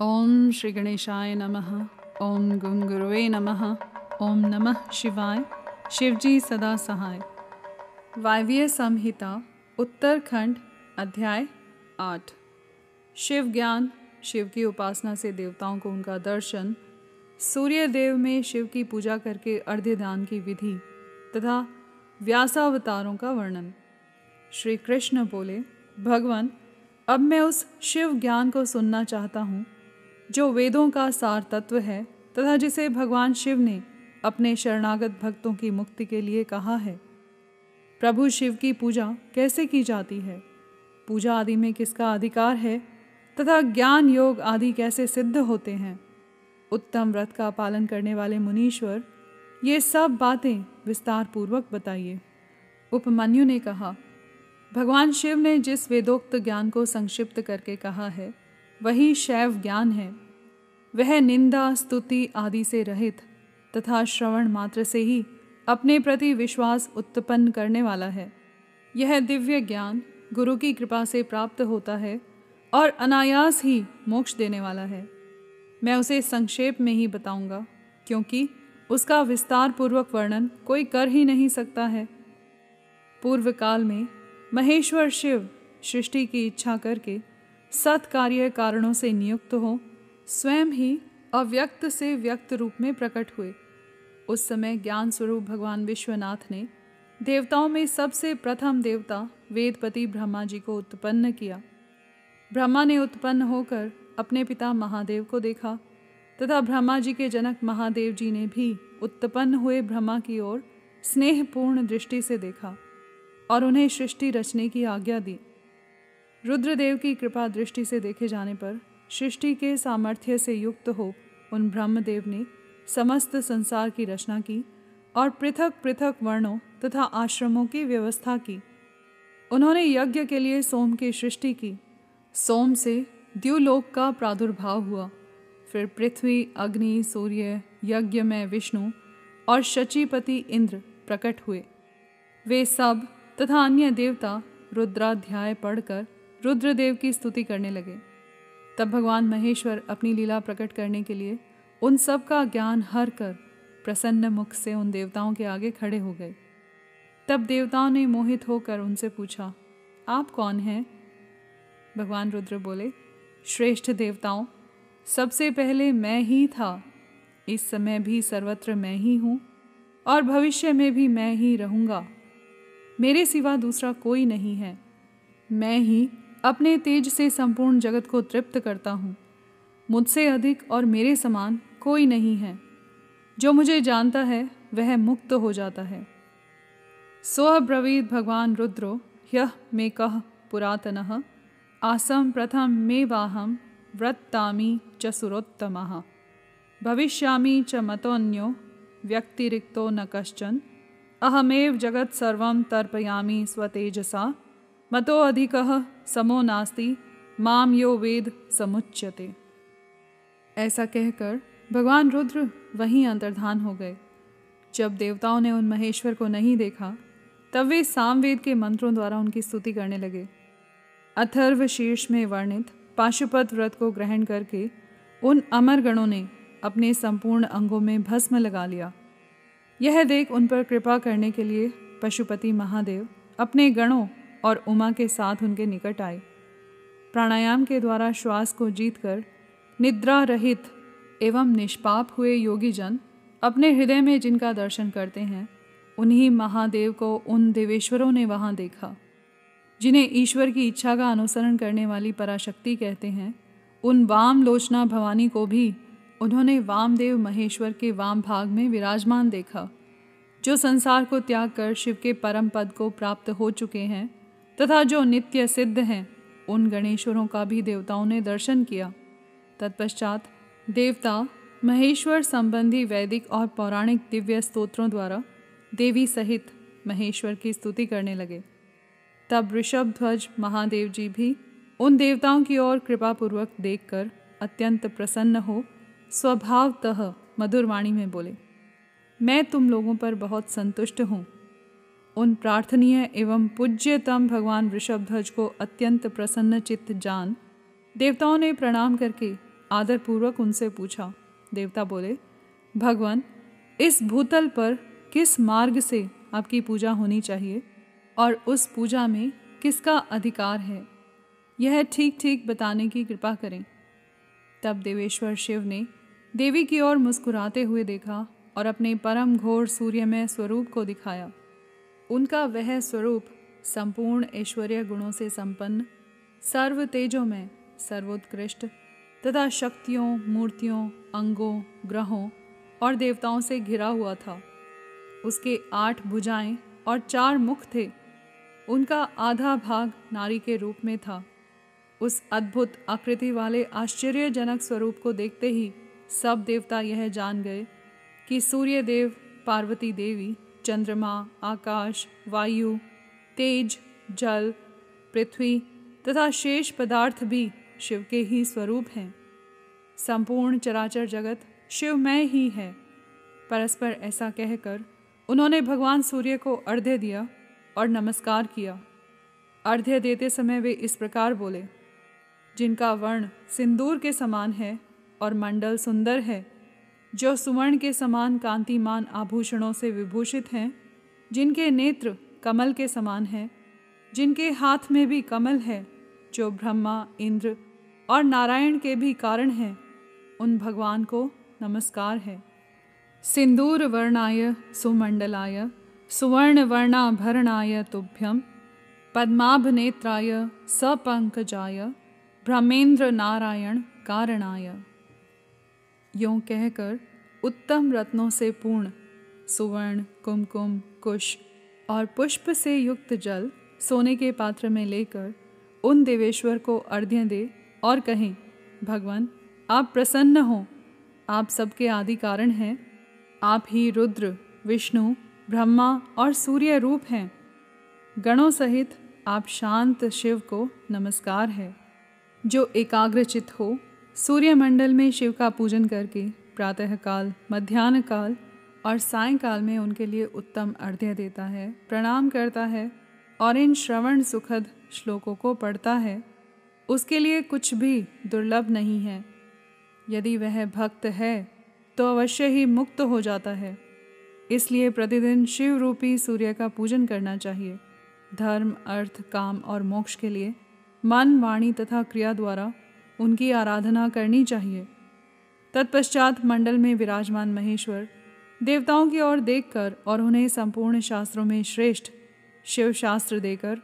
ओम श्री गणेशाय नमः। ओम गुंगुरुवे नमः। ओम नमः शिवाय। शिवजी सदा सहाय। वायव्य संहिता, उत्तरखंड, अध्याय आठ। शिव ज्ञान शिव की उपासना से देवताओं को उनका दर्शन सूर्य देव में शिव की पूजा करके अर्घ्य दान की विधि तथा व्यासावतारों का वर्णन। श्री कृष्ण बोले, भगवान, अब मैं उस शिव ज्ञान को सुनना चाहता हूँ। जो वेदों का सार तत्व है तथा जिसे भगवान शिव ने अपने शरणागत भक्तों की मुक्ति के लिए कहा है। प्रभु शिव की पूजा कैसे की जाती है? पूजा आदि में किसका अधिकार है? तथा ज्ञान योग आदि कैसे सिद्ध होते हैं? उत्तम व्रत का पालन करने वाले मुनीश्वर, ये सब बातें विस्तार पूर्वक बताइए। उपमन्यु ने कहा, भगवान शिव ने जिस वेदोक्त ज्ञान को संक्षिप्त करके कहा है वही शैव ज्ञान है। वह निंदा, स्तुति आदि से रहित तथा श्रवण मात्र से ही अपने प्रति विश्वास उत्पन्न करने वाला है। यह दिव्य ज्ञान गुरु की कृपा से प्राप्त होता है और अनायास ही मोक्ष देने वाला है। मैं उसे संक्षेप में ही बताऊँगा, क्योंकि उसका विस्तार पूर्वक वर्णन कोई कर ही नहीं सकता है। पूर्व काल में महेश्वर शिव सृष्टि की इच्छा करके सत्कार्य कारणों से नियुक्त हो, स्वयं ही अव्यक्त से व्यक्त रूप में प्रकट हुए। उस समय ज्ञान स्वरूप भगवान विश्वनाथ ने देवताओं में सबसे प्रथम देवता वेदपति ब्रह्मा जी को उत्पन्न किया। ब्रह्मा ने उत्पन्न होकर अपने पिता महादेव को देखा तथा ब्रह्मा जी के जनक महादेव जी ने भी उत्पन्न हुए ब्रह्मा की ओर स्नेहपूर्ण दृष्टि से देखा और उन्हें सृष्टि रचने की आज्ञा दी। रुद्रदेव की कृपा दृष्टि से देखे जाने पर सृष्टि के सामर्थ्य से युक्त हो उन ब्रह्मदेव ने समस्त संसार की रचना की और पृथक पृथक वर्णों तथा आश्रमों की व्यवस्था की। उन्होंने यज्ञ के लिए सोम की सृष्टि की। सोम से द्युलोक का प्रादुर्भाव हुआ। फिर पृथ्वी, अग्नि, सूर्य यज्ञ में विष्णु और शचीपति इंद्र प्रकट हुए। वे सब तथा अन्य देवता रुद्राध्याय पढ़कर रुद्रदेव की स्तुति करने लगे। तब भगवान महेश्वर अपनी लीला प्रकट करने के लिए उन सब का ज्ञान हर कर प्रसन्न मुख से उन देवताओं के आगे खड़े हो गए। तब देवताओं ने मोहित होकर उनसे पूछा, आप कौन हैं? भगवान रुद्र बोले, श्रेष्ठ देवताओं, सबसे पहले मैं ही था। इस समय भी सर्वत्र मैं ही हूँ और भविष्य में भी मैं ही रहूँगा। मेरे सिवा दूसरा कोई नहीं है। मैं ही अपने तेज से संपूर्ण जगत को तृप्त करता हूँ। मुझसे अधिक और मेरे समान कोई नहीं है। जो मुझे जानता है, वह मुक्त हो जाता है। स्व ब्रवीद भगवान रुद्रो ह्यः मे कह पुरातन आसम प्रथम मे वाहम व्रत्तामी च सुरोत्तम। भविष्यामी च मतोन्यो व्यक्तिरिक्तो न कश्चन। अहमेव जगत सर्वं तर्पयामि स्वतेजसा। मतो अधिकः समो नास्ति माम यो वेद समुच्यते। ऐसा कहकर भगवान रुद्र वहीं अंतर्धान हो गए। जब देवताओं ने उन महेश्वर को नहीं देखा, तब वे सामवेद के मंत्रों द्वारा उनकी स्तुति करने लगे। अथर्व शीर्ष में वर्णित पाशुपत व्रत को ग्रहण करके उन अमर गणों ने अपने संपूर्ण अंगों में भस्म लगा लिया। यह देख उन पर कृपा करने के लिए पशुपति महादेव अपने गणों और उमा के साथ उनके निकट आए। प्राणायाम के द्वारा श्वास को जीतकर निद्रा रहित एवं निष्पाप हुए योगी जन अपने हृदय में जिनका दर्शन करते हैं, उन्हीं महादेव को उन देवेश्वरों ने वहाँ देखा, जिन्हें ईश्वर की इच्छा का अनुसरण करने वाली पराशक्ति कहते हैं। उन वाम लोचना भवानी को भी उन्होंने वामदेव महेश्वर के वाम भाग में विराजमान देखा, जो संसार को त्याग कर शिव के परम पद को प्राप्त हो चुके हैं। तथा जो नित्य सिद्ध हैं, उन गणेश्वरों का भी देवताओं ने दर्शन किया। तत्पश्चात देवता महेश्वर संबंधी वैदिक और पौराणिक दिव्य स्तोत्रों द्वारा देवी सहित महेश्वर की स्तुति करने लगे। तब ऋषभ ध्वज महादेव जी भी उन देवताओं की ओर कृपापूर्वक देखकर अत्यंत प्रसन्न हो स्वभावतः मधुरवाणी में बोले, मैं तुम लोगों पर बहुत संतुष्ट हूँ। उन प्रार्थनीय एवं पूज्यतम भगवान ऋषभध्वज को अत्यंत प्रसन्न चित्त जान देवताओं ने प्रणाम करके आदरपूर्वक उनसे पूछा। देवता बोले, भगवान, इस भूतल पर किस मार्ग से आपकी पूजा होनी चाहिए और उस पूजा में किसका अधिकार है? यह ठीक ठीक बताने की कृपा करें। तब देवेश्वर शिव ने देवी की ओर मुस्कुराते हुए देखा और अपने परम घोर सूर्यमय स्वरूप को दिखाया। उनका वह स्वरूप संपूर्ण ऐश्वर्य गुणों से संपन्न, सर्व तेजों में सर्वोत्कृष्ट, तथा शक्तियों, मूर्तियों, अंगों, ग्रहों और देवताओं से घिरा हुआ था। उसके आठ भुजाएँ और चार मुख थे। उनका आधा भाग नारी के रूप में था। उस अद्भुत आकृति वाले आश्चर्यजनक स्वरूप को देखते ही सब देवता यह जान गए कि सूर्य देव पार्वती देवी चंद्रमा, आकाश, वायु, तेज, जल, पृथ्वी तथा शेष पदार्थ भी शिव के ही स्वरूप हैं। संपूर्ण चराचर जगत शिवमय ही है। परस्पर ऐसा कहकर उन्होंने भगवान सूर्य को अर्घ्य दिया और नमस्कार किया। अर्ध्य देते समय वे इस प्रकार बोले, जिनका वर्ण सिंदूर के समान है और मंडल सुंदर है जो सुवर्ण के समान कांतिमान आभूषणों से विभूषित हैं, जिनके नेत्र कमल के समान हैं, जिनके हाथ में भी कमल है, जो ब्रह्मा, इंद्र और नारायण के भी कारण हैं, उन भगवान को नमस्कार है। सिंदूर वर्णाय सुमंडलाय, सुवर्ण वर्णाभरणाय तुभ्यम पद्माभ नेत्राय सपंकजाय ब्रह्मेंद्र नारायण कारणाय। यों कहकर उत्तम रत्नों से पूर्ण सुवर्ण, कुमकुम, कुश और पुष्प से युक्त जल सोने के पात्र में लेकर उन देवेश्वर को अर्घ्य दे और कहें, भगवान, आप प्रसन्न हो। आप सबके आदि कारण हैं। आप ही रुद्र, विष्णु, ब्रह्मा और सूर्य रूप हैं। गणों सहित आप शांत शिव को नमस्कार है। जो एकाग्रचित हो सूर्यमंडल में शिव का पूजन करके प्रातःकाल मध्यान्ह काल और सायंकाल में उनके लिए उत्तम अर्घ्य देता है, प्रणाम करता है और इन श्रवण सुखद श्लोकों को पढ़ता है। उसके लिए कुछ भी दुर्लभ नहीं है। यदि वह भक्त है तो अवश्य ही मुक्त हो जाता है। इसलिए प्रतिदिन शिव रूपी सूर्य का पूजन करना चाहिए। धर्म, अर्थ, काम और मोक्ष के लिए, मन, वाणी तथा क्रिया द्वारा उनकी आराधना करनी चाहिए। तत्पश्चात मंडल में विराजमान महेश्वर देवताओं की ओर देखकर और उन्हें संपूर्ण शास्त्रों में श्रेष्ठ शिव शास्त्र देकर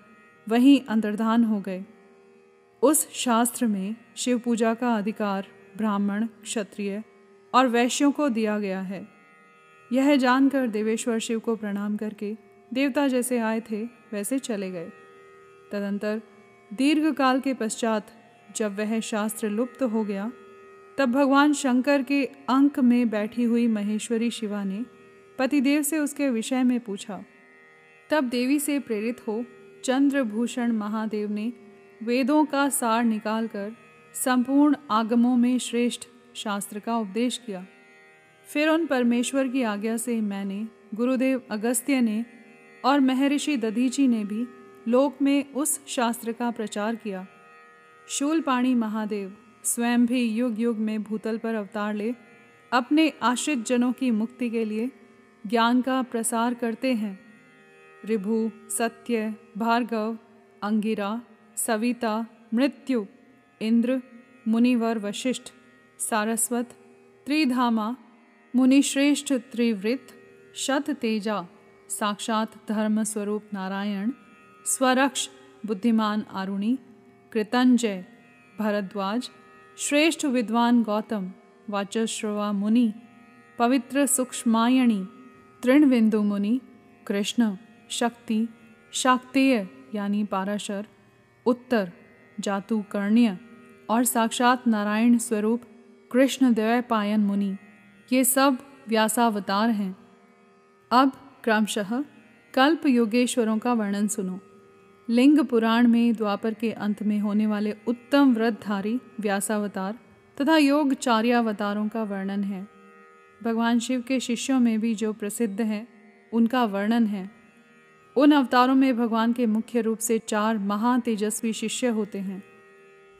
वहीं अंतर्धान हो गए। उस शास्त्र में शिव पूजा का अधिकार ब्राह्मण, क्षत्रिय और वैश्यों को दिया गया है। यह जानकर देवेश्वर शिव को प्रणाम करके देवता जैसे आए थे, वैसे चले गए। तदंतर दीर्घ काल के पश्चात जब वह शास्त्र लुप्त हो गया, तब भगवान शंकर के अंक में बैठी हुई महेश्वरी शिवा ने पतिदेव से उसके विषय में पूछा। तब देवी से प्रेरित हो चंद्रभूषण महादेव ने वेदों का सार निकालकर संपूर्ण आगमों में श्रेष्ठ शास्त्र का उपदेश किया। फिर उन परमेश्वर की आज्ञा से मैंने गुरुदेव अगस्त्य ने और महर्षि दधीची ने भी लोक में उस शास्त्र का प्रचार किया। शूलपाणी महादेव स्वयं भी युग युग में भूतल पर अवतार ले अपने आश्रित जनों की मुक्ति के लिए ज्ञान का प्रसार करते हैं। रिभु, सत्य, भार्गव, अंगिरा, सविता, मृत्यु, इंद्र, मुनिवर वशिष्ठ, सारस्वत, त्रिधामा, मुनिश्रेष्ठ त्रिवृत शत तेजा, साक्षात धर्म स्वरूप नारायण, स्वरक्ष, बुद्धिमान आरुणि कृतंजय, भरद्वाज, श्रेष्ठ विद्वान गौतम वाचश्रवा मुनि, पवित्र सूक्ष्मायणी, तृणविंदु मुनि, कृष्ण, शक्ति, शाक्तेय यानी पाराशर, उत्तर, जातुकर्ण्य और साक्षात नारायण स्वरूप, कृष्ण पायन मुनि, ये सब व्यासावतार हैं। अब क्रमशः कल्प योगेश्वरों का वर्णन सुनो। लिंग पुराण में द्वापर के अंत में होने वाले उत्तम व्रतधारी व्यासावतार तथा योग चार्यावतारों का वर्णन है। भगवान शिव के शिष्यों में भी जो प्रसिद्ध हैं, उनका वर्णन है। उन अवतारों में भगवान के मुख्य रूप से चार महातेजस्वी शिष्य होते हैं।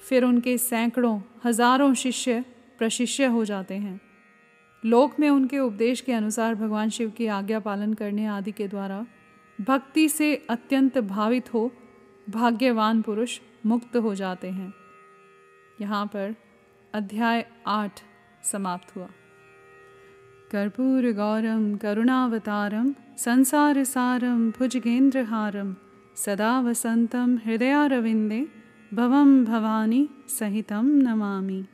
फिर उनके सैकड़ों, हज़ारों शिष्य प्रशिष्य हो जाते हैं। लोक में उनके उपदेश के अनुसार भगवान शिव की आज्ञा पालन करने आदि के द्वारा भक्ति से अत्यंत भावित हो भाग्यवान पुरुष मुक्त हो जाते हैं। यहाँ पर अध्याय आठ समाप्त हुआ। कर्पूर गौरम करुणावतारम संसार सारम भुजगेंद्रहारम सदा वसंतम हृदयारविंदे भवम भवानी सहितम नमामि।